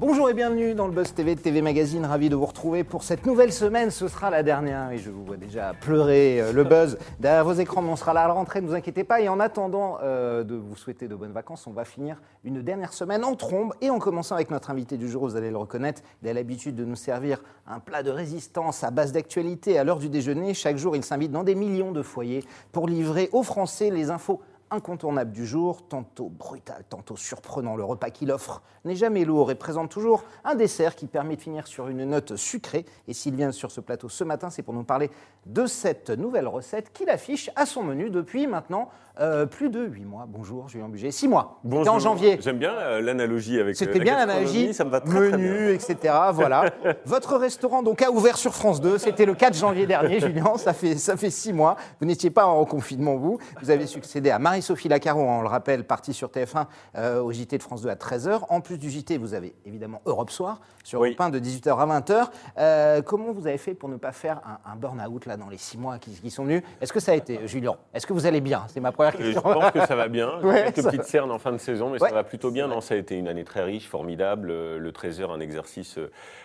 Bonjour et bienvenue dans le Buzz TV de TV Magazine. Ravi de vous retrouver pour cette nouvelle semaine. Ce sera la dernière et je vous vois déjà pleurer. euh, le Buzz derrière vos écrans, mais on sera là à la rentrée, ne vous inquiétez pas. Et en attendant euh, de vous souhaiter de bonnes vacances, on va finir une dernière semaine en trombe et en commençant avec notre invité du jour. Vous allez le reconnaître. Il a l'habitude de nous servir un plat de résistance à base d'actualité à l'heure du déjeuner. Chaque jour, il s'invite dans des millions de foyers pour livrer aux Français les infos incontournable du jour, tantôt brutal, tantôt surprenant. Le repas qu'il offre n'est jamais lourd et présente toujours un dessert qui permet de finir sur une note sucrée. Et s'il vient sur ce plateau ce matin, c'est pour nous parler de cette nouvelle recette qu'il affiche à son menu depuis maintenant euh, plus de 8 mois. Bonjour Julien Buget. 6 mois. Bonjour. en janvier. J'aime bien euh, l'analogie avec. euh, C'était bien l'analogie, Ça me va très, très bien. menu, etc. Voilà. Votre restaurant donc a ouvert sur France 2. C'était le 4 janvier dernier, Julien. Ça fait ça fait six mois. Vous n'étiez pas en confinement vous. Vous avez succédé à Marie-Sophie Lacaro, on le rappelle, partie sur TF1 euh, au JT de France 2 à 13h. En plus du JT, vous avez évidemment Europe Soir sur Oui. Europe 1 de 18h à 20h. Euh, comment vous avez fait pour ne pas faire un, un burn-out là dans les six mois qui, qui sont venus? Est-ce que ça a été, Julien Est-ce que vous allez bien? C'est ma première Euh, Je question. pense que ça va bien. Ouais, Quelques ça petites cernes en fin de saison, mais Ouais, ça va plutôt bien. Non, ça a été une année très riche, formidable. Euh, Le 13h, un exercice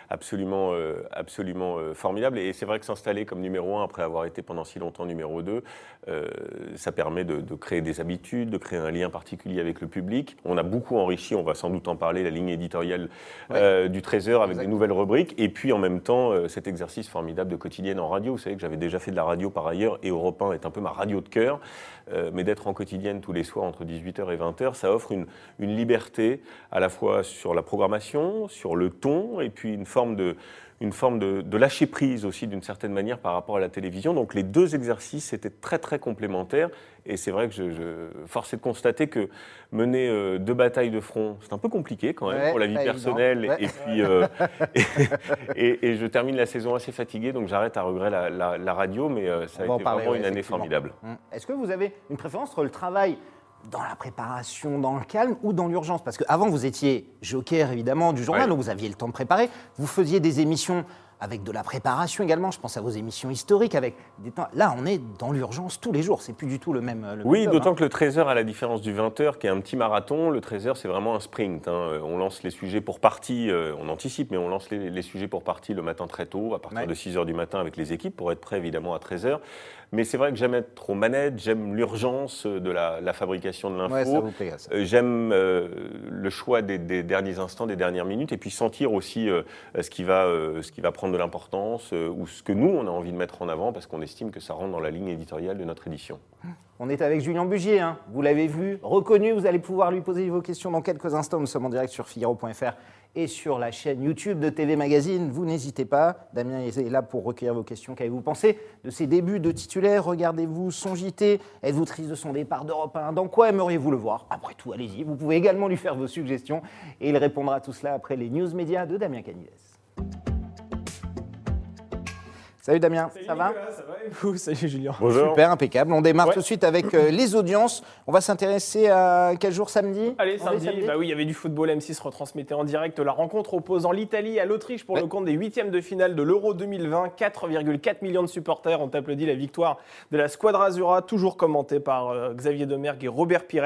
absolument, euh, absolument euh, formidable. Et c'est vrai que s'installer comme numéro 1 après avoir été pendant si longtemps numéro 2, euh, ça permet de, de créer des habitudes, de créer un lien particulier avec le public. On a beaucoup enrichi, on va sans doute en parler, la ligne éditoriale du 13h avec des nouvelles rubriques. Et puis en même temps, cet exercice formidable de quotidienne en radio. Vous savez que j'avais déjà fait de la radio par ailleurs et Europe 1 est un peu ma radio de cœur. Euh, mais d'être en quotidienne tous les soirs entre 18h et 20h, ça offre une, une liberté à la fois sur la programmation, sur le ton, et puis une forme de, une forme de, de lâcher prise aussi d'une certaine manière par rapport à la télévision. Donc les deux exercices étaient très très complémentaires. Et c'est vrai que je, je force est de constater que mener euh, deux batailles de front, c'est un peu compliqué quand même Ouais, pour la vie personnelle. Ouais. Et puis euh, et, et- et je termine la saison assez fatigué, donc j'arrête à regret la, la- la radio, mais euh, ça On a été parler, vraiment ouais, une année formidable. Hum. Est-ce que vous avez une préférence entre le travail dans la préparation, dans le calme ou dans l'urgence? Parce qu'avant, vous étiez joker, évidemment, du journal, Ouais. donc vous aviez le temps de préparer. Vous faisiez des émissions avec de la préparation également. Je pense à vos émissions historiques. avec des temps. Là, on est dans l'urgence tous les jours. C'est plus du tout le même. le Oui, d'autant hein. que le 13h, à la différence du 20h, qui est un petit marathon, le 13h, c'est vraiment un sprint. hein. Euh, On lance les sujets pour partie, euh, on anticipe, mais on lance les, les sujets pour partie le matin très tôt, à partir Ouais. de 6h du matin avec les équipes, pour être prêt évidemment à 13h. Mais c'est vrai que j'aime être aux manettes, j'aime l'urgence de la, la fabrication de l'info. Ouais. Euh, J'aime euh, le choix des, des derniers instants, des dernières minutes, et puis sentir aussi euh, ce, qui va, euh, ce qui va prendre de l'importance, ou ce que nous, on a envie de mettre en avant, parce qu'on estime que ça rentre dans la ligne éditoriale de notre édition. On est avec Julien Bugier, hein. vous l'avez vu, reconnu, vous allez pouvoir lui poser vos questions dans quelques instants. Nous sommes en direct sur Figaro.fr et sur la chaîne YouTube de TV Magazine. Vous n'hésitez pas, Damien est là pour recueillir vos questions. Qu'avez-vous pensé de ses débuts de titulaire? Regardez-vous son JT Êtes-vous triste de son départ d'Europe 1 Dans quoi aimeriez-vous le voir? Après tout, allez-y, vous pouvez également lui faire vos suggestions et il répondra à tout cela après les news médias de Damien Canides. Salut Damien, ça va Ça va et vous? Salut Julien. Bonjour. Super, impeccable. On démarre Ouais. tout de suite avec euh, les audiences. On va s'intéresser à quel jour samedi? Allez, samedi, bah oui, il y avait du football. M6 retransmettait en direct la rencontre opposant l'Italie à l'Autriche pour Ouais. le compte des huitièmes de finale de l'Euro 2020. 4,4 millions de supporters ont applaudi la victoire de la Squadra Azura, toujours commentée par euh, Xavier Demergue et Robert Pires.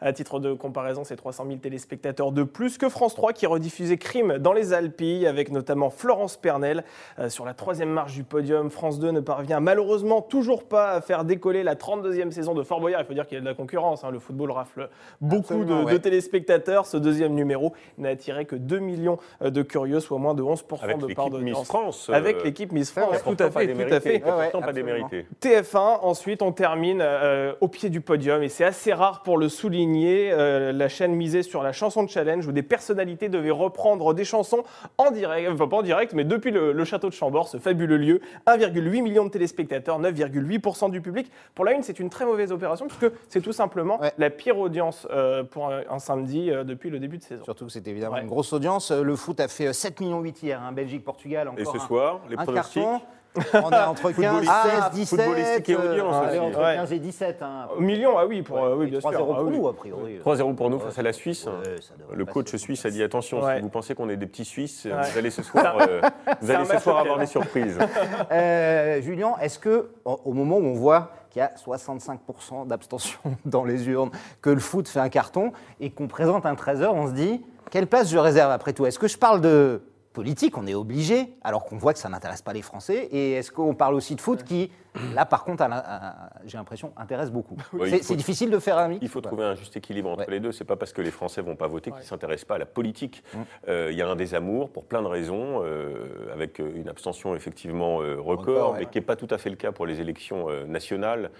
À titre de comparaison, c'est 300 000 téléspectateurs de plus que France 3 qui rediffusait Crime dans les Alpilles, avec notamment Florence Pernel. Euh, sur la troisième marche du podium, France 2 ne parvient malheureusement toujours pas à faire décoller la 32e saison de Fort Boyard. Il faut dire qu'il y a de la concurrence. hein. Le football rafle beaucoup de, ouais. de téléspectateurs. Ce deuxième numéro n'a attiré que 2 millions euh, de curieux, soit moins de 11% Avec de part l'équipe Miss. France. euh, Avec l'équipe Miss France, ouais. tout à fait, tout à fait. Ouais, ouais, pourtant pas absolument. démérité. TF1, ensuite on termine euh, au pied du podium et c'est assez rare pour le souligner. Euh, la chaîne misait sur la chanson de challenge où des personnalités devaient reprendre des chansons en direct, enfin pas en direct, mais depuis le, le château de Chambord, ce fabuleux lieu. 1,8 million de téléspectateurs, 9,8% du public. Pour la une, c'est une très mauvaise opération puisque c'est tout simplement Ouais. la pire audience euh, pour un, un samedi euh, depuis le début de saison. Surtout que c'était évidemment Ouais. une grosse audience. Euh, Le foot a fait 7 millions 8 hier, hein. Belgique-Portugal encore Et ce un, soir, les un pronostics carton. On est entre 15, 16, Footballistique. 17. Footballistique et audience on est aussi. entre Ouais. 15 et 17. Hein. Au million, ah oui, pour, euh, oui bien 3-0 sûr. pour ah oui. nous, a priori. 3-0 pour nous face à la Suisse. Ouais, devrait Le passer. coach suisse a dit attention, Ouais. si vous pensez qu'on est des petits Suisses, Ouais. vous allez ce soir, euh, vous allez ce soir avoir des surprises. Euh, Julien, est-ce que, au au moment où on voit qu'il y a 65% d'abstention dans les urnes, que le foot fait un carton, et qu'on présente un 13h, on se dit, quelle place je réserve après tout? Est-ce que je parle de politique, on est obligé, alors qu'on voit que ça n'intéresse pas les Français, et est-ce qu'on parle aussi de foot qui, là par contre, j'ai l'impression, intéresse beaucoup Oui, C'est difficile de faire un mix Il faut trouver un juste équilibre entre Ouais. les deux. C'est pas parce que les Français vont pas voter qu'ils Ouais. ne s'intéressent pas à la politique. Mm. Euh, Il y a un désamour pour plein de raisons, euh, avec euh, une abstention effectivement euh, record, Record, ouais. mais qui n'est pas tout à fait le cas pour les élections euh, nationales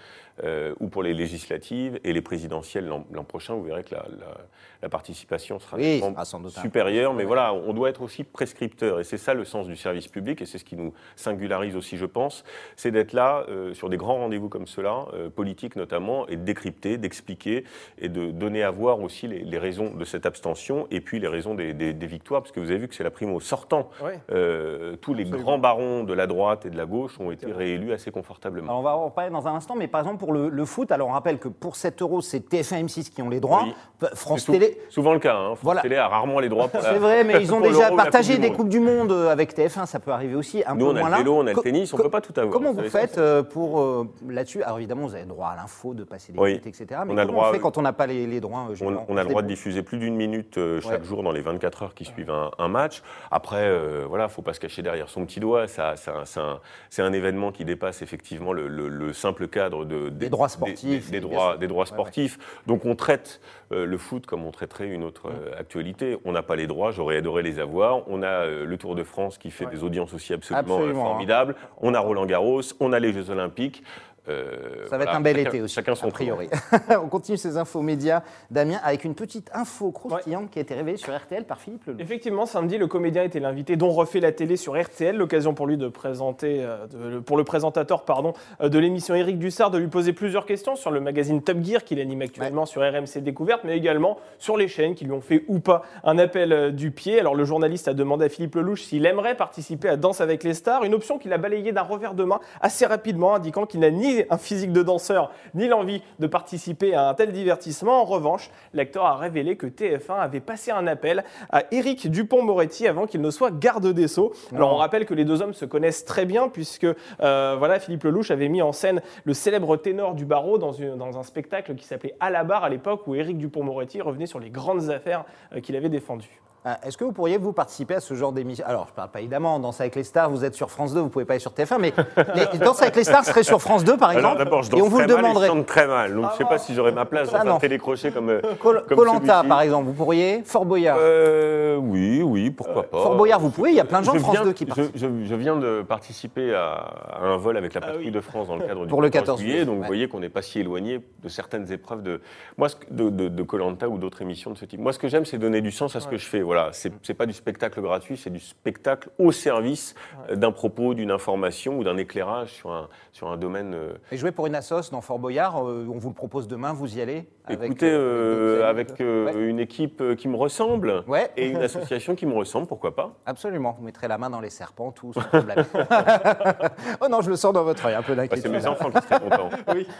euh, ou pour les législatives et les présidentielles l'an prochain. Vous verrez que la, la- la participation sera Oui, sera sans doute supérieure. Mais voilà, on doit être aussi prescripteur. Et c'est ça le sens du service public, et c'est ce qui nous singularise aussi, je pense, c'est d'être là euh, sur des grands rendez-vous comme cela, euh, politiques notamment, et de décrypter, d'expliquer, et de donner à voir aussi les, les raisons de cette abstention, et puis les raisons des, des- des victoires, parce que vous avez vu que c'est la prime au sortant. Ouais. Euh, tous les grands barons de la droite et de la gauche ont été réélus assez confortablement. Alors, on va en parler dans un instant, mais par exemple pour le, le foot, alors on rappelle que pour 7 euros, c'est TF1 M6 qui ont les droits. Oui. France sou- Télé, Souvent le cas. Hein. France Voilà. Télé a rarement les droits c'est vrai, mais ils ont déjà partagé Coupe des. Coupes du Monde euh, avec TF1, ça peut arriver aussi un Nous, peu on a moins le là. vélo, on a le tennis, on co- peut pas tout avoir. Comment vous faites euh, pour euh, là-dessus? Alors évidemment, vous avez le droit à l'info, de passer des Oui. minutes, etc. Mais On a le comment droit- on fait quand on n'a pas les, les droits On, a le droit de diffuser plus d'une minute chaque jour dans les 24 heures qui suivent un, match. Après, voilà, faut pas se cacher derrière son petit doigt. C'est un, c'est un événement qui dépasse effectivement le, le- le simple cadre de, Des droits sportifs, des, droits, des sportifs. Donc on traite euh, le foot comme on traiterait une autre euh, actualité. On n'a pas les droits. J'aurais adoré les avoir. On a euh, le Tour de France qui fait des audiences aussi absolument, Absolument, hein. formidables. On a Roland Garros. On a les Jeux Olympiques. Euh, Ça va être un bel chacun- été aussi, Chacun son a priori. on continue ces infos médias, Damien, avec une petite info croustillante qui a été révélée sur RTL par Philippe Lelouch. Effectivement, samedi, le comédien était l'invité dont refait la télé sur RTL. L'occasion pour lui de présenter, euh, de- pour le présentateur pardon, euh, de l'émission Éric Dussard, de lui poser plusieurs questions sur le magazine Top Gear qu'il anime actuellement sur RMC Découverte, mais également sur les chaînes qui lui ont fait ou pas un appel du pied. Alors le journaliste a demandé à Philippe Lelouch s'il aimerait participer à Danse avec les stars, une option qu'il a balayée d'un revers de main assez rapidement, indiquant qu'il n'a ni un physique de danseur ni l'envie de participer à un tel divertissement. En revanche, l'acteur a révélé que TF1 avait passé un appel à Éric Dupont-Moretti avant qu'il ne soit garde des Sceaux. Alors on rappelle que les deux hommes se connaissent très bien puisque euh, voilà, Philippe Lelouch avait mis en scène le célèbre ténor du barreau dans, une- dans un spectacle qui s'appelait À la barre à l'époque où Éric Dupont-Moretti revenait sur les grandes affaires euh, qu'il avait défendues. Ah, Est-ce que vous pourriez vous participer à ce genre d'émission? Alors, je parle pas évidemment, Danse avec les stars, vous êtes sur France 2, vous pouvez pas être sur TF1, mais les, Danse avec les stars serait sur France 2 par Alors exemple, d'abord, je et on danse vous le très mal et demanderait. je chante très mal. Donc Ah je sais bon pas si j'aurai ma place Ah dans non. un télécrochet comme euh, Colanta par exemple, vous pourriez? Fort Boyard. Euh, oui, oui, pourquoi pas. Fort Boyard, vous pouvez, il y a plein de gens de Je France viens- 2 qui je, participent. je- je viens de participer à, à un vol avec la Ah patrouille oui. de France dans le cadre du Pour le 14 14 juillet, donc ouais. vous voyez qu'on n'est pas si éloigné de certaines épreuves de que- de de, de Colanta ou d'autres émissions de ce type. Moi, ce que j'aime, c'est donner du sens à ce que je fais. Voilà, c'est c'est pas du spectacle gratuit, c'est du spectacle au service euh, d'un propos, d'une information ou d'un éclairage sur un sur un domaine. euh, Et jouer pour une assos dans Fort Boyard, euh, on vous le propose demain, vous y allez avec, Écoutez, euh, euh, avec euh, Ouais. une équipe qui me ressemble Ouais. et une association qui me ressemble, pourquoi pas Absolument, vous mettrez la main dans les serpents, tout sans problème. oh non, je le sens dans votre œil, un peu Bah, d'inquiétude. C'est mes enfants qui seraient contents.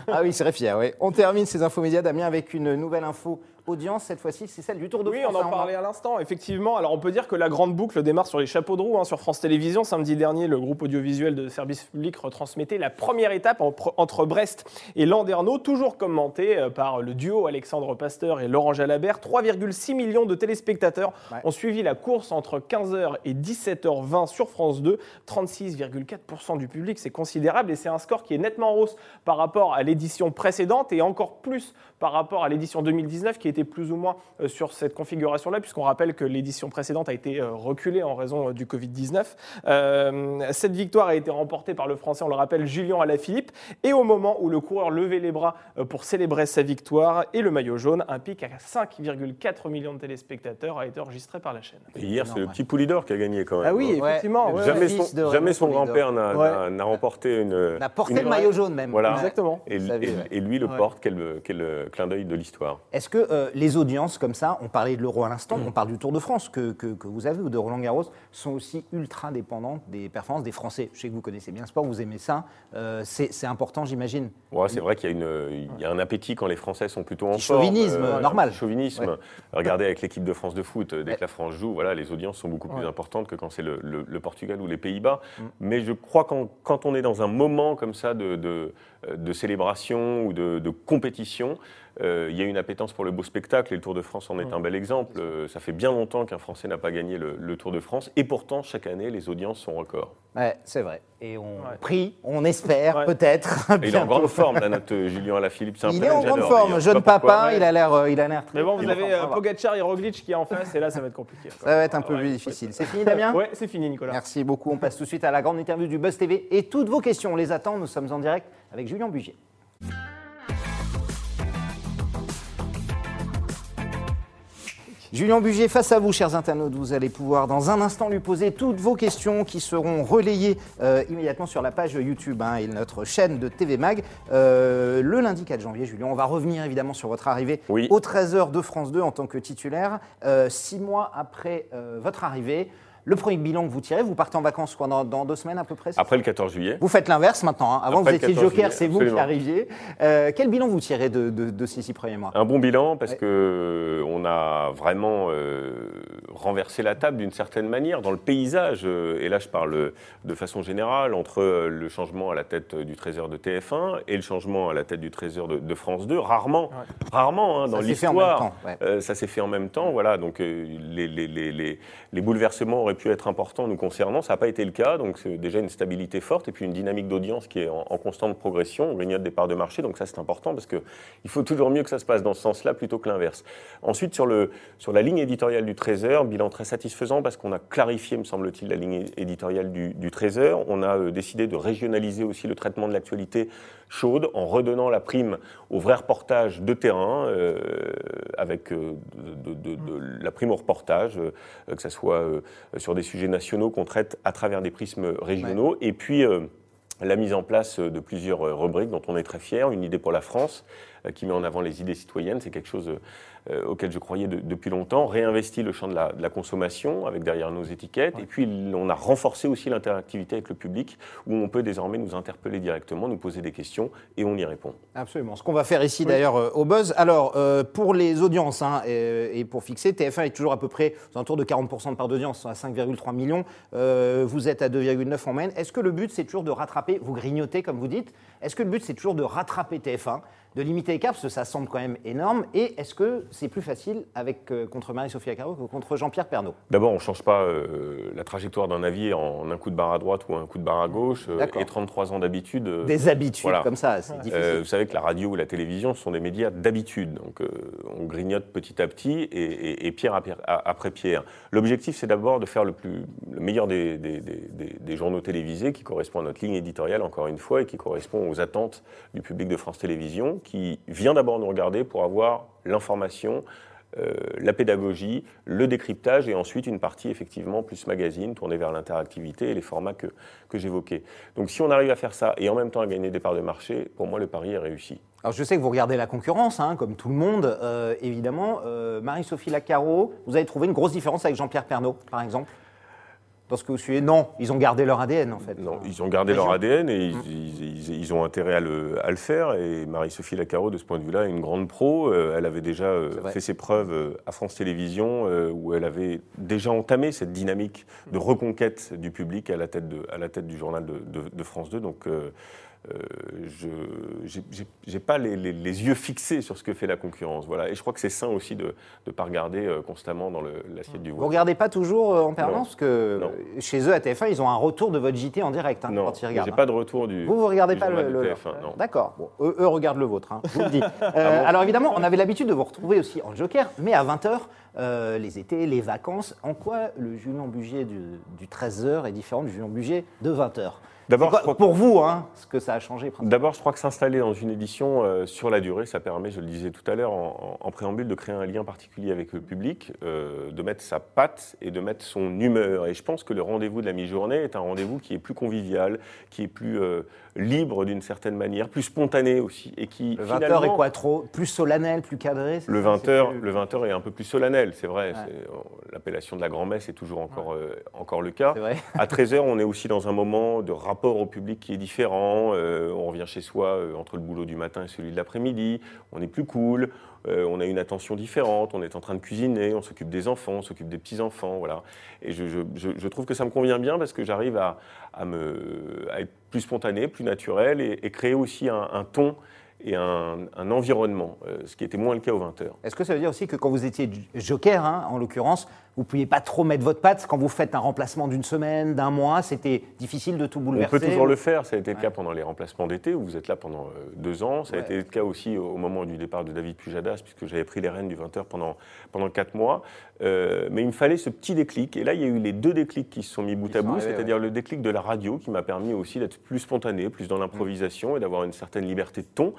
Ah oui, il serait fier, oui. On termine ces infos médias, Damien, avec une nouvelle info audience. Cette fois-ci, c'est celle du Tour de Oui, France. on en hein, parlait à l'instant, effectivement. Alors on peut dire que la grande boucle démarre sur les chapeaux de roue hein, sur France Télévisions. Samedi dernier, le groupe audiovisuel de service public retransmettait la première étape en- entre Brest et Landerneau, toujours commentée euh, par le duo Alexandre Pasteur et Laurent Jalabert. 3,6 millions de téléspectateurs Ouais. ont suivi la course entre 15h et 17h20 sur France 2. 36,4% du public, c'est considérable et c'est un score qui est nettement en hausse par rapport à l'édition précédente et encore plus par rapport à l'édition 2019 qui était plus ou moins euh, sur cette configuration-là, puisqu'on rappelle que l'édition précédente a été euh, reculée en raison euh, du Covid-19. Euh, cette victoire a été remportée par le Français, on le rappelle, Julien Alaphilippe, et au moment où le coureur levait les bras pour célébrer sa victoire et le maillot jaune, un pic à 5,4 millions de téléspectateurs a été enregistré par la chaîne. Et hier, c'est le petit Poulidor qui a gagné quand même. Ah oui, Ouais. effectivement. ouais, jamais son, jamais grand-père n'a Ouais. n'a- n'a remporté une. On a porté une- le maillot jaune même. Voilà. Exactement. Et, Vous savez, et- ouais. et lui le Ouais. porte, quel, quel clin d'œil de l'histoire. Est-ce que euh, les audiences comme ça, on parlait de l'Euro à l'instant, on parle du Tour de France que, que- que vous avez ou de Roland Garros, sont aussi ultra dépendantes des performances des Français. Je sais que vous connaissez bien le sport, vous aimez ça. Euh, c'est important, j'imagine. Ouais, c'est vrai qu'il y, y a un appétit quand les Français sont plutôt en forme. chauvinisme, euh, normal. Chauvinisme. Ouais. Regardez avec l'équipe de France de foot, dès Ouais. que la France joue, voilà, les audiences sont beaucoup plus importantes que quand c'est le, le- le Portugal ou les Pays-Bas. Mm. Mais je crois qu'en quand on est dans un moment comme ça de, de, de célébration ou de, de compétition, euh, il y a une appétence pour le beau spectacle et le Tour de France en est Mm. un bel exemple. Euh, ça fait bien longtemps qu'un Français n'a pas gagné le, le Tour de France et pourtant chaque année les audiences sont records. Ouais, c'est vrai. Et on Ouais. prie, on espère Ouais. peut-être. Il est en grande forme là, notre euh, Julien Alaphilippe. C'est un Il est en grande forme, d'ailleurs. jeune papa, mais- il a l'air, euh, il a l'air très. Mais bon, vous avez euh. Pogacar et Roglic qui est en face, et là, ça va être compliqué. quoi. Ça va être un peu Ouais, plus difficile. C'est fini, Damien Ouais, c'est fini, Nicolas. Merci beaucoup. On passe tout de suite à la grande interview du Buzz TV. Et toutes vos questions, on les attend. Nous sommes en direct avec Julien Bugier. Julien Bugier, face à vous, chers internautes, vous allez pouvoir dans un instant lui poser toutes vos questions qui seront relayées euh, immédiatement sur la page YouTube hein, et notre chaîne de TV Mag. Euh, le lundi 4 janvier, Julien, on va revenir évidemment sur votre arrivée Oui. au 13h de France 2 en tant que titulaire. Euh, six mois après votre arrivée, le premier bilan que vous tirez, vous partez en vacances quoi, dans, dans deux semaines à peu près Après le 14 juillet. vous faites l'inverse maintenant. hein. Avant, Après vous étiez 14 joker, c'est vous qui arriviez. Euh, quel bilan vous tirez de, de- de ces six premiers mois? Un bon bilan parce Ouais. que euh, on a vraiment euh, renversé la table d'une certaine manière dans le paysage. euh, et là, je parle euh, de façon générale entre euh, le changement à la tête du trésor de TF1 et le changement à la tête du trésor de, de France 2. Rarement, rarement hein, dans l'histoire. ouais. euh, ça s'est fait en même temps, voilà. Donc euh, les, les- les- les- bouleversements auraient pu être importants nous concernant, ça n'a pas été le cas. Donc c'est déjà une stabilité forte et puis une dynamique d'audience qui est en, en constante progression. On grignote des parts de marché, donc ça c'est important parce que il faut toujours mieux que ça se passe dans ce sens-là plutôt que l'inverse. Ensuite sur le sur la ligne éditoriale du Trésor, bilan très satisfaisant parce qu'on a clarifié, me semble-t-il, la ligne éditoriale du, du Trésor. On a euh, décidé de régionaliser aussi le traitement de l'actualité chaude en redonnant la prime au vrai reportage de terrain euh, avec euh, de, de- de- de la prime au reportage, que ce soit sur des sujets nationaux qu'on traite à travers des prismes régionaux. Et puis la mise en place de plusieurs rubriques dont on est très fier. Une idée pour la France qui met en avant les idées citoyennes, c'est quelque chose euh, auquel je croyais de- depuis longtemps. Réinvesti le champ de la, de la consommation avec derrière nos étiquettes. Et puis on a renforcé aussi l'interactivité avec le public où on peut désormais nous interpeller directement, nous poser des questions et on y répond. Absolument. Ce qu'on va faire ici d'ailleurs euh, au Buzz. Alors, euh, pour les audiences hein, et, et pour fixer, TF1 est toujours à peu près aux alentours de 40% de part d'audience, à 5,3 millions. Euh, vous êtes à 2,9 en moyenne. Est-ce que le but, c'est toujours de rattraper, vous grignotez comme vous dites, est-ce que le but, c'est toujours de rattraper TF1, de limiter l'écart, parce que ça semble quand même énorme, et est-ce que c'est plus facile avec, euh, contre Marie-Sophie Lacaro que contre Jean-Pierre Pernaud? D'abord, on ne change pas euh, la trajectoire d'un navire en un coup de barre à droite ou un coup de barre à gauche. euh, D'accord. et 33 ans d'habitude. euh, Des habitudes voilà. comme ça, c'est difficile. Euh, vous savez que la radio ou la télévision ce sont des médias d'habitude. Donc euh, on grignote petit à petit et, et- et pierre à pierre- à- après pierre. L'objectif, c'est d'abord de faire le, plus, le meilleur des, des- des- des- des journaux télévisés qui correspond à notre ligne éditoriale, encore une fois, et qui correspond aux attentes du public de France Télévisions, qui vient d'abord nous regarder pour avoir l'information. euh, la pédagogie, le décryptage et ensuite une partie effectivement plus magazine tournée vers l'interactivité et les formats que, que j'évoquais. Donc si on arrive à faire ça et en même temps à gagner des parts de marché, pour moi le pari est réussi. Alors je sais que vous regardez la concurrence, hein, comme tout le monde, euh, évidemment. Euh, Marie-Sophie Lacaro, vous avez trouvé une grosse différence avec Jean-Pierre Pernaud, par exemple? Dans ce que vous suivez Non, ils ont gardé leur ADN, en fait. Non, ils ont gardé leur. ADN et ils, ils- ils- ils ont intérêt à le, à le faire. Et Marie-Sophie Lacaro, de ce point de vue-là, est une grande pro. Euh, elle avait déjà euh, fait ses preuves euh, à France Télévisions, où elle avait déjà entamé cette dynamique de reconquête du public à la tête, de, à la tête du journal de, de- de France 2. Donc, je n'ai pas les, les- les yeux fixés sur ce que fait la concurrence. Voilà. Et je crois que c'est sain aussi de ne pas regarder euh, constamment dans l'assiette du Vous voile. regardez pas toujours euh, en permanence. Parce que Non. euh, chez eux, à TF1, ils ont un retour de votre JT en direct hein, Non, quand ils j'ai regardent. hein. pas de retour du. Vous, vous regardez pas le, le- TF1, non. D'accord. Bon, eux, eux regardent le vôtre, hein, je vous le dis. Euh, Ah bon alors évidemment, on avait l'habitude de vous retrouver aussi en Joker, mais à 20h, les étés, les vacances. En quoi le Julien Bugier du, du 13h est différent du Julien Bugier de 20h D'abord, pour vous, hein, ce que ça a changé. D'abord, je crois que s'installer dans une édition euh, sur la durée, ça permet, je le disais tout à l'heure en, préambule, de créer un lien particulier avec le public, euh, de mettre sa patte et de mettre son humeur. Et je pense que le rendez-vous de la mi-journée est un rendez-vous qui est plus convivial, qui est plus euh, libre d'une certaine manière, plus spontané aussi, et qui Le 20h finalement, est quoi trop Plus solennel, plus cadré le ça, 20h, c'est plus- le 20h est un peu plus solennel, c'est vrai. Ouais. L'appellation de la grand-messe est toujours encore, encore le cas. À 13h, on est aussi dans un moment de rapport au public qui est différent. Euh, on revient chez soi euh, entre le boulot du matin et celui de l'après-midi. On est plus cool. Euh, on a une attention différente. On est en train de cuisiner. On s'occupe des enfants. On s'occupe des petits-enfants. Voilà. Et je, trouve que ça me convient bien parce que j'arrive à, être plus spontané, plus naturel et, créer aussi un, ton et un, environnement, ce qui était moins le cas aux 20h. Est-ce que ça veut dire aussi que quand vous étiez joker, hein, en l'occurrence, vous ne pouviez pas trop mettre votre patte quand vous faites un remplacement d'une semaine, d'un mois C'était difficile de tout On bouleverser peut toujours le faire. Ça a été le Ouais. cas pendant les remplacements d'été, où vous êtes là pendant euh, deux ans. Ça a Ouais. été le cas aussi au moment du départ de David Pujadas, puisque j'avais pris les rênes du 20h pendant, pendant quatre mois. Euh, mais il me fallait ce petit déclic. Et là, il y a eu les deux déclics qui se sont mis bout à bout, c'est-à-dire le déclic de la radio, qui m'a permis aussi d'être plus spontané, plus dans l'improvisation et d'avoir une certaine liberté de ton.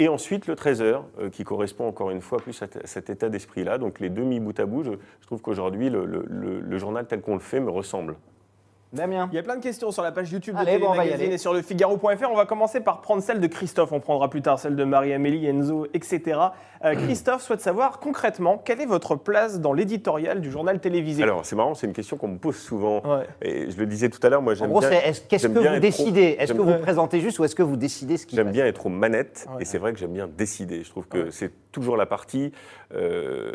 Et ensuite, le 13h, euh, qui correspond encore une fois plus à cet état d'esprit-là. Donc les deux mis bout à bout, je, trouve qu'aujourd'hui, le journal tel qu'on le fait me ressemble. Damien Il y a plein de questions sur la page YouTube de Allez, Télé bon, on va y Magazine aller. et sur le Figaro.fr. On va commencer par prendre celle de Christophe. On prendra plus tard celle de Marie-Amélie, Enzo, etc. Euh, Christophe souhaite savoir concrètement quelle est votre place dans l'éditorial du journal télévisé. Alors, c'est marrant, c'est une question qu'on me pose souvent. Ouais. Et je le disais tout à l'heure, moi En j'aime gros, bien, qu'est-ce que bien vous décidez? Est-ce que vous présentez juste ou est-ce que vous décidez ce qui j'aime bien être aux manettes Ouais. et c'est vrai que j'aime bien décider. Je trouve que Ouais. c'est toujours la partie euh,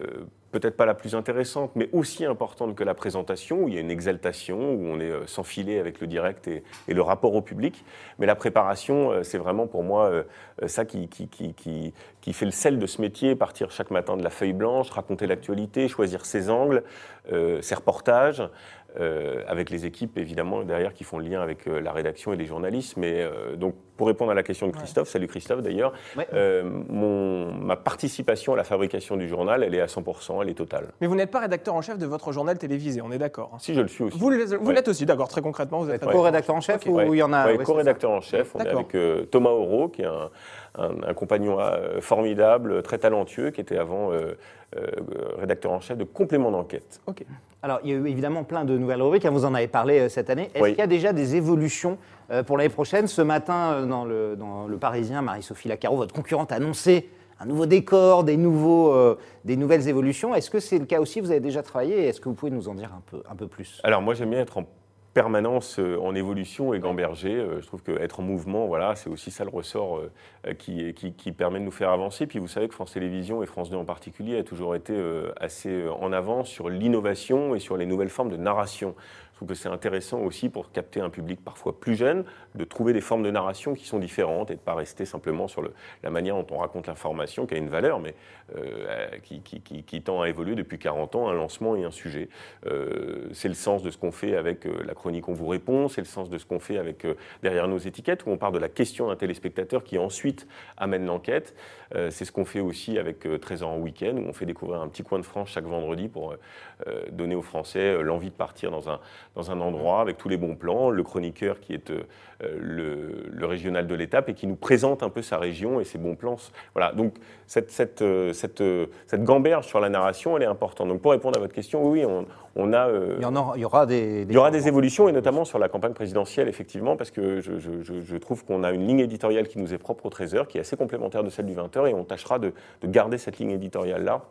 peut-être pas la plus intéressante, mais aussi importante que la présentation, où il y a une exaltation, où on est euh, sans filet avec le direct et, le rapport au public. Mais la préparation, euh, c'est vraiment pour moi euh, ça qui, fait le sel de ce métier, partir chaque matin de la feuille blanche, raconter l'actualité, choisir ses angles, ses reportages. avec les équipes évidemment derrière qui font le lien avec la rédaction et les journalistes. Mais donc pour répondre à la question de Christophe, salut Christophe d'ailleurs, Ouais. euh, ma participation à la fabrication du journal, elle est à 100%, elle est totale. Mais vous n'êtes pas rédacteur en chef de votre journal télévisé, on est d'accord. hein. Si je le suis aussi. Vous l'êtes Ouais. aussi, d'accord, très concrètement, vous êtes Êtes rédacteur. co-rédacteur en chef Ok. ou Ouais. il y en a Ouais, ouais, c'est co-rédacteur en chef. On est avec euh, Thomas Auro, qui est un, un- un compagnon euh, formidable, très talentueux, qui était avant euh, euh, rédacteur en chef de complément d'enquête. Ok. Alors, il y a eu évidemment plein de nouvelles rubriques, hein, vous en avez parlé euh, cette année. Est-ce Oui. qu'il y a déjà des évolutions pour l'année prochaine Ce matin, euh, dans le, Parisien, Marie-Sophie Lacaro, votre concurrente, a annoncé un nouveau décor, des, nouveaux, euh, des nouvelles évolutions. Est-ce que c'est le cas aussi? Vous avez déjà travaillé Est-ce que vous pouvez nous en dire un peu, plus? Alors moi j'aime bien être en permanence euh, en évolution et gamberger. Euh, Je trouve qu'être en mouvement, voilà, c'est aussi ça le ressort euh, euh, qui, permet de nous faire avancer. Puis vous savez que France Télévisions et France 2 en particulier a toujours été euh, assez euh, en avance sur l'innovation et sur les nouvelles formes de narration. Je trouve que c'est intéressant aussi pour capter un public parfois plus jeune, de trouver des formes de narration qui sont différentes et de ne pas rester simplement sur la manière dont on raconte l'information, qui a une valeur, mais euh, qui, qui- tend à évoluer depuis 40 ans, un lancement et un sujet. Euh, c'est le sens de ce qu'on fait avec euh, la chronique On vous répond, c'est le sens de ce qu'on fait avec euh, Derrière nos étiquettes, où on part de la question d'un téléspectateur qui ensuite amène l'enquête. Euh, c'est ce qu'on fait aussi avec euh, 13 ans en week-end, où on fait découvrir un petit coin de France chaque vendredi pour euh, euh, donner aux Français euh, l'envie de partir dans un, dans un endroit avec tous les bons plans, le chroniqueur qui est euh, le, le régional de l'étape et qui nous présente un peu sa région et ses bons plans. Voilà, donc cette, cette, euh, cette, euh, cette gamberge sur la narration, elle est importante. Donc pour répondre à votre question, oui, on, on a... il y, en aura, il y aura des, il y aura des évolutions, et notamment sur la campagne présidentielle, effectivement, parce que je, je- trouve qu'on a une ligne éditoriale qui nous est propre au 13h, qui est assez complémentaire de celle du 20h, et on tâchera de, de garder cette ligne éditoriale-là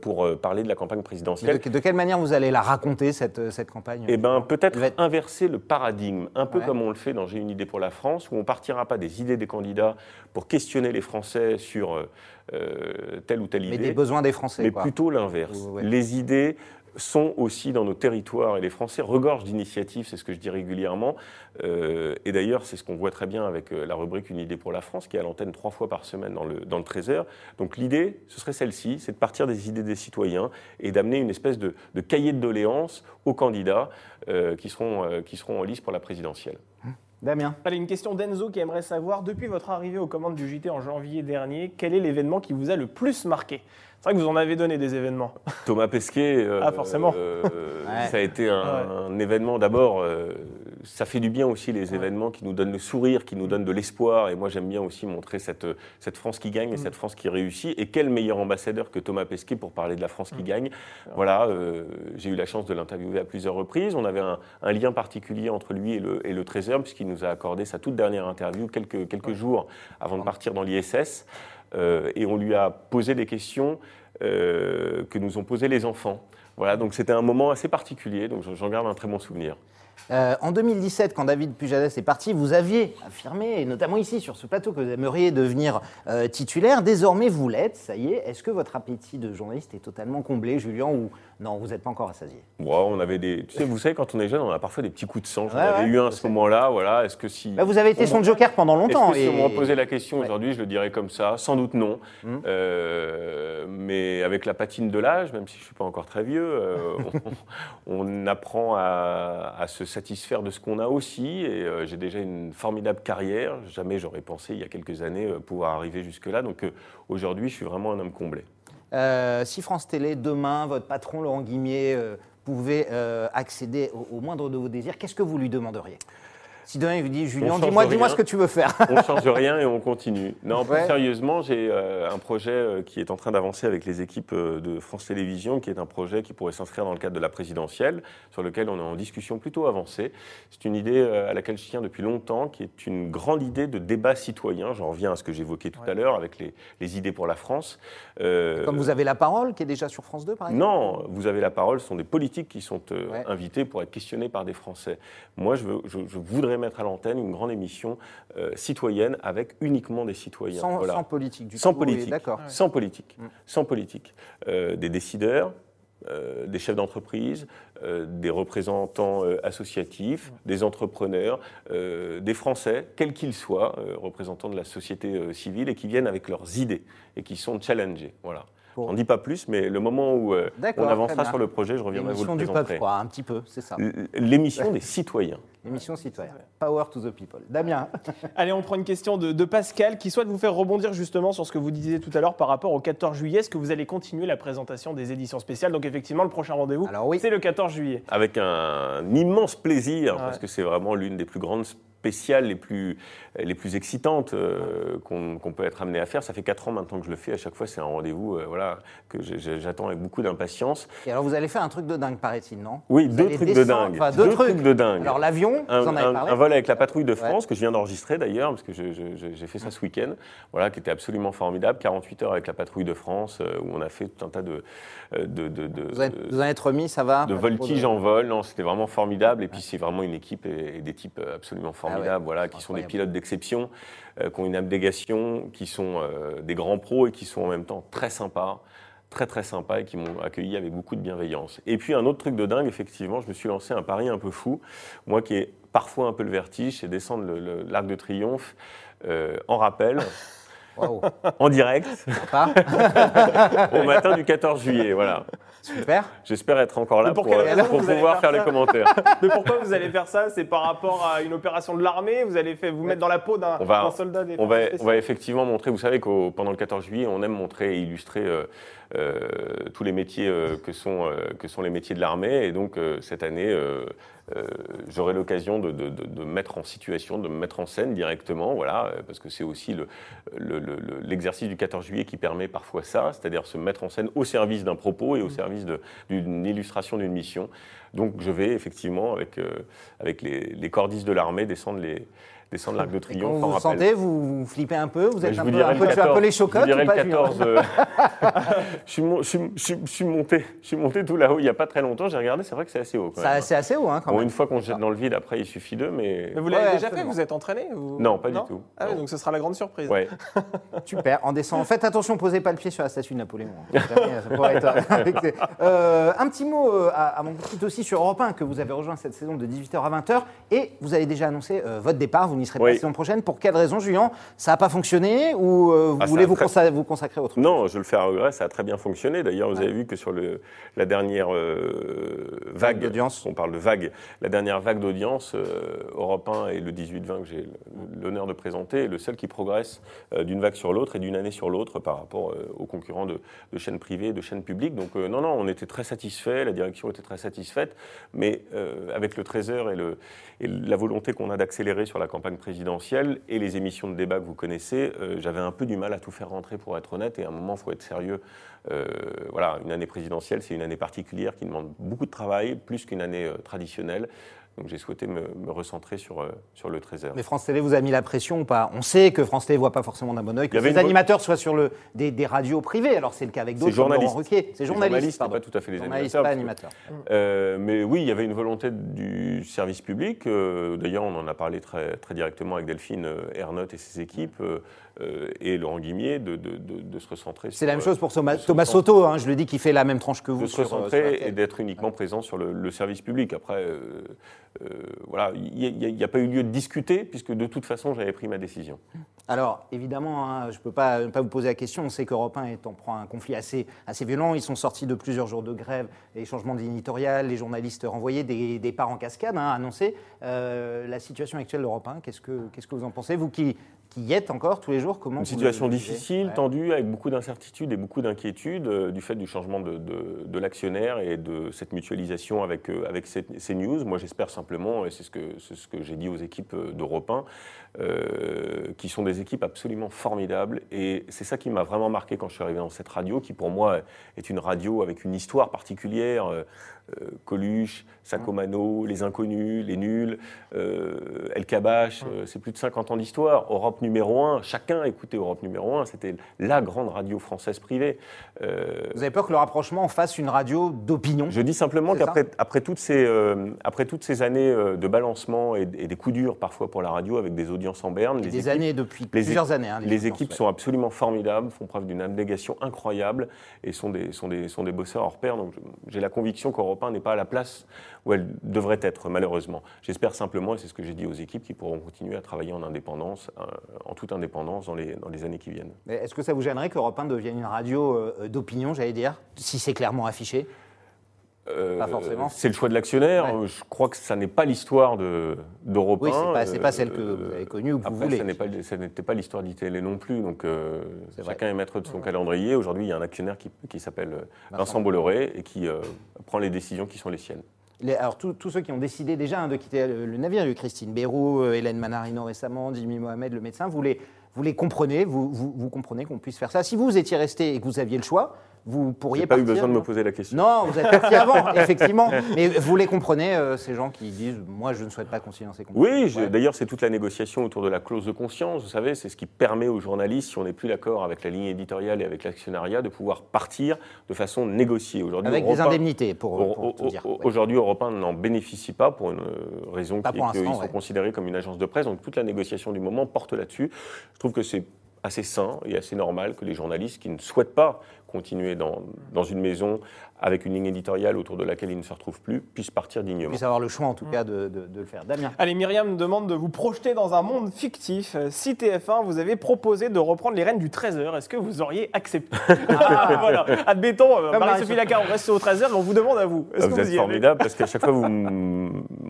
pour euh, parler de la campagne Mais présidentielle. de, de quelle manière vous allez la raconter, cette, cette campagne? Eh bien, peut-être être- inverser le paradigme, un peu Ouais. comme on le fait dans J'ai une idée pour la France, où on partira pas des idées des candidats pour questionner les Français sur euh, euh, telle ou telle Mais idée des besoins des Français. mais quoi. plutôt l'inverse. Ouais. Les idées sont aussi dans nos territoires et les Français regorgent d'initiatives, c'est ce que je dis régulièrement. Euh, et d'ailleurs, c'est ce qu'on voit très bien avec euh, la rubrique Une idée pour la France, qui est à l'antenne trois fois par semaine dans le, 13h. Donc l'idée, ce serait celle-ci, c'est de partir des idées des citoyens et d'amener une espèce de, cahier de doléances aux candidats euh, qui, seront, qui seront en lice pour la présidentielle. Damien Allez, une question d'Enzo qui aimerait savoir, depuis votre arrivée aux commandes du JT en janvier dernier, quel est l'événement qui vous a le plus marqué? C'est vrai que vous en avez donné des événements. Thomas Pesquet, euh, Ah, forcément. euh, Ouais. ça a été un, un événement d'abord. euh, ça fait du bien aussi les événements qui nous donnent le sourire, qui nous donnent de l'espoir. Et moi, j'aime bien aussi montrer cette, cette France qui gagne et cette France qui réussit. Et quel meilleur ambassadeur que Thomas Pesquet pour parler de la France qui gagne. Voilà, euh, j'ai eu la chance de l'interviewer à plusieurs reprises. On avait un, un lien particulier entre lui et le, et le Trésor, puisqu'il nous a accordé sa toute dernière interview quelques, quelques jours avant de partir dans l'ISS. Euh, et on lui a posé des questions euh, que nous ont posées les enfants. Voilà, donc c'était un moment assez particulier, donc j'en garde un très bon souvenir. Euh, en 2017, quand David Pujadas est parti, vous aviez affirmé, et notamment ici sur ce plateau, que vous aimeriez devenir euh, titulaire. Désormais, vous l'êtes, ça y est. Est-ce que votre appétit de journaliste est totalement comblé, Julien, ou non, vous n'êtes pas encore assasié Bon, on avait des, tu sais, vous savez, quand on est jeune, on a parfois des petits coups de sang. J'en Ouais, avais ouais, eu un à ce moment-là. Voilà, est-ce que si Bah, Vous avez été son joker pendant longtemps. Que si on me posait la question Ouais. aujourd'hui, je le dirais comme ça Sans doute non. Mhm. Euh, mais avec la patine de l'âge, même si je ne suis pas encore très vieux, euh, on, on apprend à, à se satisfaire de ce qu'on a aussi. Et euh, j'ai déjà une formidable carrière. Jamais j'aurais pensé, il y a quelques années, pouvoir arriver jusque-là. Donc aujourd'hui, je suis vraiment un homme comblé. Euh, si France Télé, demain, votre patron Laurent Guimier euh, pouvait euh, accéder au, au moindre de vos désirs, qu'est-ce que vous lui demanderiez? Si demain il vous dit, Julien, change dis-moi dis ce que tu veux faire. On ne change rien et on continue. Non, plus Ouais. sérieusement, j'ai euh, un projet euh, qui est en train d'avancer avec les équipes euh, de France Télévisions, qui est un projet qui pourrait s'inscrire dans le cadre de la présidentielle, sur lequel on est en discussion plutôt avancée. C'est une idée à laquelle je tiens depuis longtemps, qui est une grande idée de débat citoyen. J'en reviens à ce que j'évoquais tout à l'heure avec les, les idées pour la France. Euh, Comme vous avez la parole, qui est déjà sur France 2, par exemple? Non, vous avez la parole, ce sont des politiques qui sont euh, Ouais. invités pour être questionnés par des Français. Moi, je, veux- je- je voudrais mettre à l'antenne une grande émission euh, citoyenne avec uniquement des citoyens. sans, Voilà. sans politique, du Sans coup, politique. D'accord. Sans politique. Mm. Sans politique. Euh, des décideurs, euh, des chefs d'entreprise, euh, des représentants euh, associatifs, Mm. des entrepreneurs, euh, des Français, quels qu'ils soient, euh, représentants de la société euh, civile, et qui viennent avec leurs idées et qui sont challengés. Voilà. Bon. On ne dit pas plus, mais le moment où euh, on avancera sur le projet, je reviendrai vous L'émission le du présenter. peuple, quoi, un petit peu, c'est ça. L'émission des citoyens. L'émission citoyenne. Power to the people. Damien, Allez, on prend une question de, de Pascal qui souhaite vous faire rebondir justement sur ce que vous disiez tout à l'heure par rapport au 14 juillet. Est-ce que vous allez continuer la présentation des éditions spéciales? Donc effectivement, le prochain rendez-vous, Alors oui. c'est le 14 juillet. Avec un immense plaisir, Ouais. parce que c'est vraiment l'une des plus grandes spéciales, les plus, les plus excitantes euh, qu'on peut être amené à faire. Ça fait quatre ans maintenant que je le fais. À chaque fois, c'est un rendez-vous euh, voilà, que j'attends avec beaucoup d'impatience. et alors vous allez faire un truc de dingue, paraît-il, non? Oui, Vous deux trucs de dingue. enfin, deux, Deux trucs. trucs de dingue. Alors l'avion, un, vous en avez un- parlé? un vol avec la patrouille de Ouais. France que je viens d'enregistrer d'ailleurs, parce que j'ai fait ça ce week-end, voilà, qui était absolument formidable. 48 heures avec la patrouille de France, euh, où on a fait tout un tas de, de, de- de- Vous, êtes- vous en êtes remis, ça va? De voltige en vol. Non, c'était vraiment formidable. Et puis c'est vraiment une équipe et, et des types absolument formidables, Ah ouais, voilà, qui sont des pilotes d'exception, euh, qui ont une abnégation, qui sont euh, des grands pros et qui sont en même temps très sympas. Très très sympas et qui m'ont accueilli avec beaucoup de bienveillance. Et puis un autre truc de dingue, effectivement, je me suis lancé un pari un peu fou. Moi qui ai parfois un peu le vertige, c'est descendre l'Arc de Triomphe euh, en rappel, en direct, au matin du 14 juillet. Voilà. Super. J'espère être encore là Mais pour euh, pouvoir faire faire les commentaires. Mais pourquoi vous allez faire ça? C'est par rapport à une opération de l'armée? Vous allez faire, vous mettre dans la peau d'un soldat des On va, on va effectivement montrer, vous savez que pendant le 14 juillet, on aime montrer et illustrer euh, tous les métiers euh, que, sont, euh, que sont les métiers de l'armée. Et donc euh, cette année, euh, euh, j'aurai l'occasion de, de- de- de me mettre en situation, de me mettre en scène directement, voilà, euh, parce que c'est aussi le- le- le- le- l'exercice du 14 juillet qui permet parfois ça, c'est-à-dire se mettre en scène au service d'un propos et au service de- d'une illustration d'une mission. Donc je vais effectivement, avec, euh, avec les, les cordistes de l'armée, descendre les descendre l'Arc de quand Triomphe vous vous sentez, vous, vous flippez un peu, vous êtes je un vous peu, un peu, tu as un peu 14, les je chocottes vous dirai ou le pas, Julien 14, euh, je, suis mon- je suis- je suis- je suis monté, je suis monté tout là-haut il n'y a pas très longtemps. J'ai regardé, c'est vrai que c'est assez haut. Quand Ça, même. C'est assez haut, hein, quand Bon, même. une fois qu'on se jette dans le vide, après il suffit d'eux, mais Mais vous l'avez Ouais, déjà absolument. fait Vous êtes entraîné ou- Non, pas du tout. Ah oui, donc ce sera la grande surprise. ouais. Super, en descendant. Faites attention, posez pas le pied sur la statue de Napoléon. hein. Euh, un petit mot euh, à- avant vous quitte aussi sur Europe 1, que vous avez rejoint cette saison de 18h à 20h. Et vous avez déjà annoncé votre départ. Vous n'y pas la saison prochaine. Pour quelle raison, Julien? Ça n'a pas fonctionné ou euh, vous Ah, voulez vous, très- consa- vous consacrer à autre chose? Non, je le fais à regret, ça a très bien fonctionné. D'ailleurs, vous avez vu que sur le, la dernière euh, vague, d'audience. on parle de vague, la dernière vague d'audience, euh, Europe 1 et le 18-20 que j'ai l'honneur de présenter, est le seul qui progresse d'une vague sur l'autre et d'une année sur l'autre par rapport aux concurrents de, de chaînes privées et de chaînes publiques. Donc non, non, on était très satisfaits, la direction était très satisfaite, mais avec le Trésor et, le, et la volonté qu'on a d'accélérer sur la campagne présidentielle et les émissions de débat que vous connaissez, euh, j'avais un peu du mal à tout faire rentrer pour être honnête, et à un moment, il faut être sérieux. Euh, voilà, une année présidentielle, c'est une année particulière qui demande beaucoup de travail, plus qu'une année euh, traditionnelle. Donc j'ai souhaité me, me recentrer sur, euh, sur le Trésor. Mais France Télé vous a mis la pression ou pas? On sait que France Télé ne voit pas forcément d'un bon oeil que les animateurs soient sur le, des, des radios privées. Alors c'est le cas avec d'autres, comme Laurent journaliste. Ruquier. C'est journaliste, pas tout à fait les animateurs, pas. Euh, mais oui, il y avait une volonté du service public. euh, D'ailleurs, on en a parlé très, très directement avec Delphine Ernotte et ses équipes euh, et Laurent Guimier de, de- de- de se recentrer C'est la même chose pour Thomas, Thomas Soto, hein, je le dis, qui fait la même tranche que vous. de se recentrer et d'être uniquement présent sur le, le service public. Après, euh, voilà, il n'y a, pas eu lieu de discuter puisque de toute façon, j'avais pris ma décision. Alors, évidemment, hein, je ne peux pas, pas vous poser la question. On sait qu'Europe 1 est en proie à un conflit assez, assez violent. Ils sont sortis de plusieurs jours de grève, les changements d'éditorial, les journalistes renvoyés, des départs en cascade hein, annoncés. Euh, la situation actuelle d'Europe 1, qu'est-ce que, qu'est-ce que vous en pensez Vous qui, qui y êtes encore tous les jours, comment Une situation difficile, Ouais. tendue, avec beaucoup d'incertitudes et beaucoup d'inquiétudes euh, du fait du changement de, de- de l'actionnaire et de cette mutualisation avec, euh, avec ces- CNews. Moi, j'espère simplement, et c'est ce que, ce que j'ai dit aux équipes euh, d'Europe 1, euh, qui sont des équipes absolument formidables. Et c'est ça qui m'a vraiment marqué quand je suis arrivé dans cette radio, qui pour moi est une radio avec une histoire particulière. Euh, Coluche, Sacomano, Les Inconnus, Les Nuls, euh, El Kabash, euh, c'est plus de 50 ans d'histoire. Europe numéro 1, chacun écoutait Europe numéro 1, c'était la grande radio française privée. Vous avez peur que le rapprochement fasse une radio d'opinion je dis simplement qu'après après toutes, ces, après toutes ces années de balancement et, et des coups durs parfois pour la radio avec des audiences en berne, les des équipes- années depuis les plusieurs années. hein, les équipes sont absolument formidables, font preuve d'une abnégation incroyable et sont des, sont des, sont des bosseurs hors pair. Donc j'ai la conviction qu'Europe 1 n'est pas à la place où elle devrait être, malheureusement. J'espère simplement, et c'est ce que j'ai dit aux équipes, qu'ils pourront continuer à travailler en indépendance, euh, en toute indépendance dans les, dans les années qui viennent. Est-ce que ça vous gênerait qu'Europe 1 devienne une radio euh, d'opinion, j'allais dire, si c'est clairement affiché? Euh, Pas forcément. C'est le choix de l'actionnaire. Ouais. Je crois que ça n'est pas l'histoire de- d'Europe 1. Oui, pas, c'est pas Euh, celle que vous avez connue ou que vous Après, voulez. ça n'est n'était pas l'histoire d'ITL non plus. Donc, euh, chacun est maître de son calendrier. Aujourd'hui, il y a un actionnaire qui, qui s'appelle Vincent Bolloré et qui euh, prend les décisions qui sont les siennes. Les- alors, tous ceux qui ont décidé déjà hein, de quitter le, le navire, Christine Bérou, euh, Hélène Manarino récemment, Jimmy Mohamed, le médecin, vous les, vous les comprenez, vous, vous, vous comprenez qu'on puisse faire ça. Si vous étiez resté et que vous aviez le choix, vous pourriez pas eu besoin de me poser la question. Non, vous êtes parti avant, effectivement. Mais vous les comprenez, euh, ces gens qui disent Moi, je ne souhaite pas dans ces conditions. Oui, Ouais. d'ailleurs, c'est toute la négociation autour de la clause de conscience. Vous savez, c'est ce qui permet aux journalistes, si on n'est plus d'accord avec la ligne éditoriale et avec l'actionnariat, de pouvoir partir de façon négociée. Aujourd'hui, Avec des Europe indemnités, pour, pour au- tout dire. au- Ouais. Aujourd'hui, Europe 1 n'en bénéficie pas pour une euh, raison Pas qui est qu'ils sont ouais. considérés comme une agence de presse. Donc toute la négociation du moment porte là-dessus. Je trouve que c'est assez sain et assez normal que les journalistes qui ne souhaitent pas continuer dans, dans une maison avec une ligne éditoriale autour de laquelle ils ne se retrouvent plus puissent partir dignement. puisse avoir le choix, en tout cas, de, de- de le faire. Damien Allez, Myriam me demande de vous projeter dans un monde fictif. Si TF1 vous avait proposé de reprendre les rênes du 13h, est-ce que vous auriez accepté Ah, Voilà, admettons, euh, Comme Marie-Sophie Marie-Sophie. Lacar, on reste au 13h, mais on vous demande à vous. Est-ce Ah, que vous êtes y formidable parce qu'à chaque fois, vous,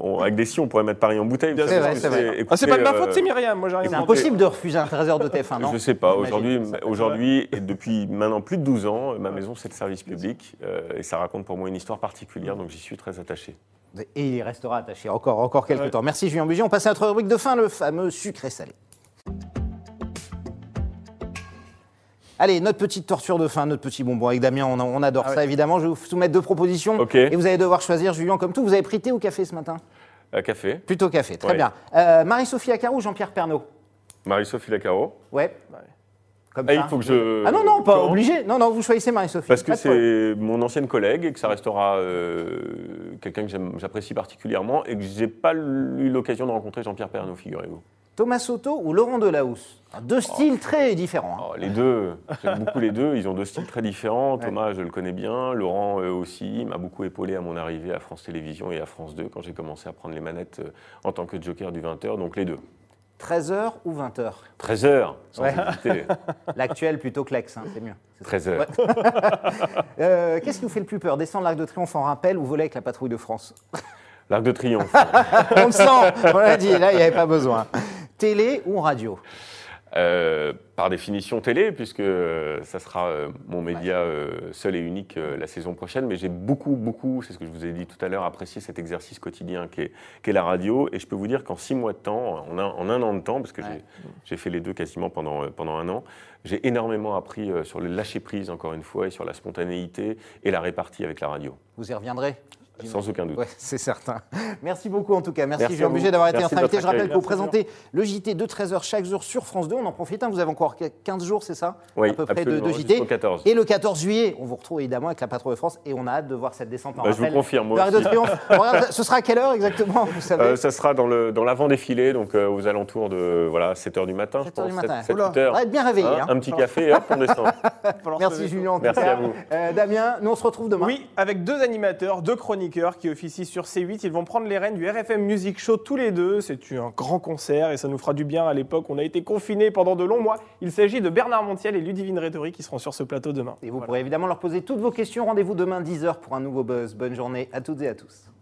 on- avec des si, on pourrait mettre Paris en bouteille. C'est vrai, c'est Ah, c'est pas de ma faute, euh, c'est Myriam. Moi, j'ai rien C'est impossible de refuser un 13h de TF1, non Je ne sais pas. Aujourd'hui, aujourd'hui et depuis maintenant plus de 12 ans, ma maison c'est le service public euh, et ça raconte pour moi une histoire particulière, donc j'y suis très attaché. Et il y restera attaché encore, encore quelques Ouais. temps. Merci Julien Bugier. On passe à notre rubrique de fin, le fameux sucré salé. Allez, notre petite torture de fin, notre petit bonbon avec Damien, on, on adore Ah ça évidemment. Je vais vous soumettre deux propositions Ok. et vous allez devoir choisir Julien comme tout. Vous avez pris thé ou café ce matin? À café, Plutôt café, très Ouais. bien. Euh, Marie-Sophie Acaro ou Jean-Pierre Pernaud? Marie-Sophie Lacaro. Ouais. Comme Ah, ça. il faut que je. Ah non, non, pas Comment obligé. Non, non, vous choisissez Marie-Sophie. Parce que Pas de problème. c'est mon ancienne collègue et que ça restera euh, quelqu'un que j'aime- j'apprécie particulièrement et que j'ai pas eu l'occasion de rencontrer Jean-Pierre Pernaud, figurez-vous. Thomas Soto ou Laurent Delahousse? Deux styles très différents. hein. Oh, les deux, j'aime beaucoup les deux. Ils ont deux styles très différents. Thomas, je le connais bien. Laurent euh, aussi. Il m'a beaucoup épaulé à mon arrivée à France Télévisions et à France 2 quand j'ai commencé à prendre les manettes euh, en tant que joker du 20h. Donc les deux. 13h ou 20h 13h, sans Ouais. hésiter. L'actuel plutôt que l'ex, hein, c'est mieux. C'est ça. 13h. Ouais. Euh, Qu'est-ce qui vous fait le plus peur? Descendre l'Arc de Triomphe en rappel ou voler avec la patrouille de France? L'Arc de Triomphe. On le sent, on l'a dit, là il n'y avait pas besoin. Télé ou radio? Euh, par définition télé, puisque euh, ça sera euh, mon média euh, seul et unique la saison prochaine. Mais j'ai beaucoup, beaucoup, c'est ce que je vous ai dit tout à l'heure, apprécié cet exercice quotidien qu'est qu'est la radio. Et je peux vous dire qu'en six mois de temps, en un, en un an de temps, parce que Ouais. j'ai- fait les deux quasiment pendant, pendant un an, j'ai énormément appris sur le lâcher prise, encore une fois, et sur la spontanéité et la répartie avec la radio. Vous y reviendrez? Sans aucun doute. Ouais, c'est certain. Merci beaucoup en tout cas. Merci, Merci. Buget d'avoir été Merci notre de invité. Je rappelle que vous présentez le JT de 13h chaque jour sur France 2. On en profite, hein, vous avez encore 15 jours, c'est ça? Oui, À peu près de, JT. jusqu'au 14. Et le 14 juillet, on vous retrouve évidemment avec la patrouille de France et on a hâte de voir cette descente en Bah, je vous confirme, moi de regarde, ce sera à quelle heure exactement Vous savez? Euh, ça sera dans le dans l'avant-défilé, donc euh, aux alentours de voilà, 7h du matin, 7 je heures pense. du matin. 7, Oula. 8 heures. On va être bien réveillé. Hein, hein. Un petit café et hop, on descend. Merci. Julien. en tout Merci à vous. Euh, Damien, nous on se retrouve demain. Oui, avec deux animateurs, deux chroniqueurs qui officient sur C8. Ils vont prendre les rênes du RFM Music Show tous les deux. C'est un grand concert et ça nous fera du bien à l'époque. On a été confinés pendant de longs mois. Il s'agit de Bernard Montiel et Ludivine Rétori qui seront sur ce plateau demain. Et vous Voilà. pourrez évidemment leur poser toutes vos questions. Rendez-vous demain 10h pour un nouveau buzz. Bonne journée à toutes et à tous.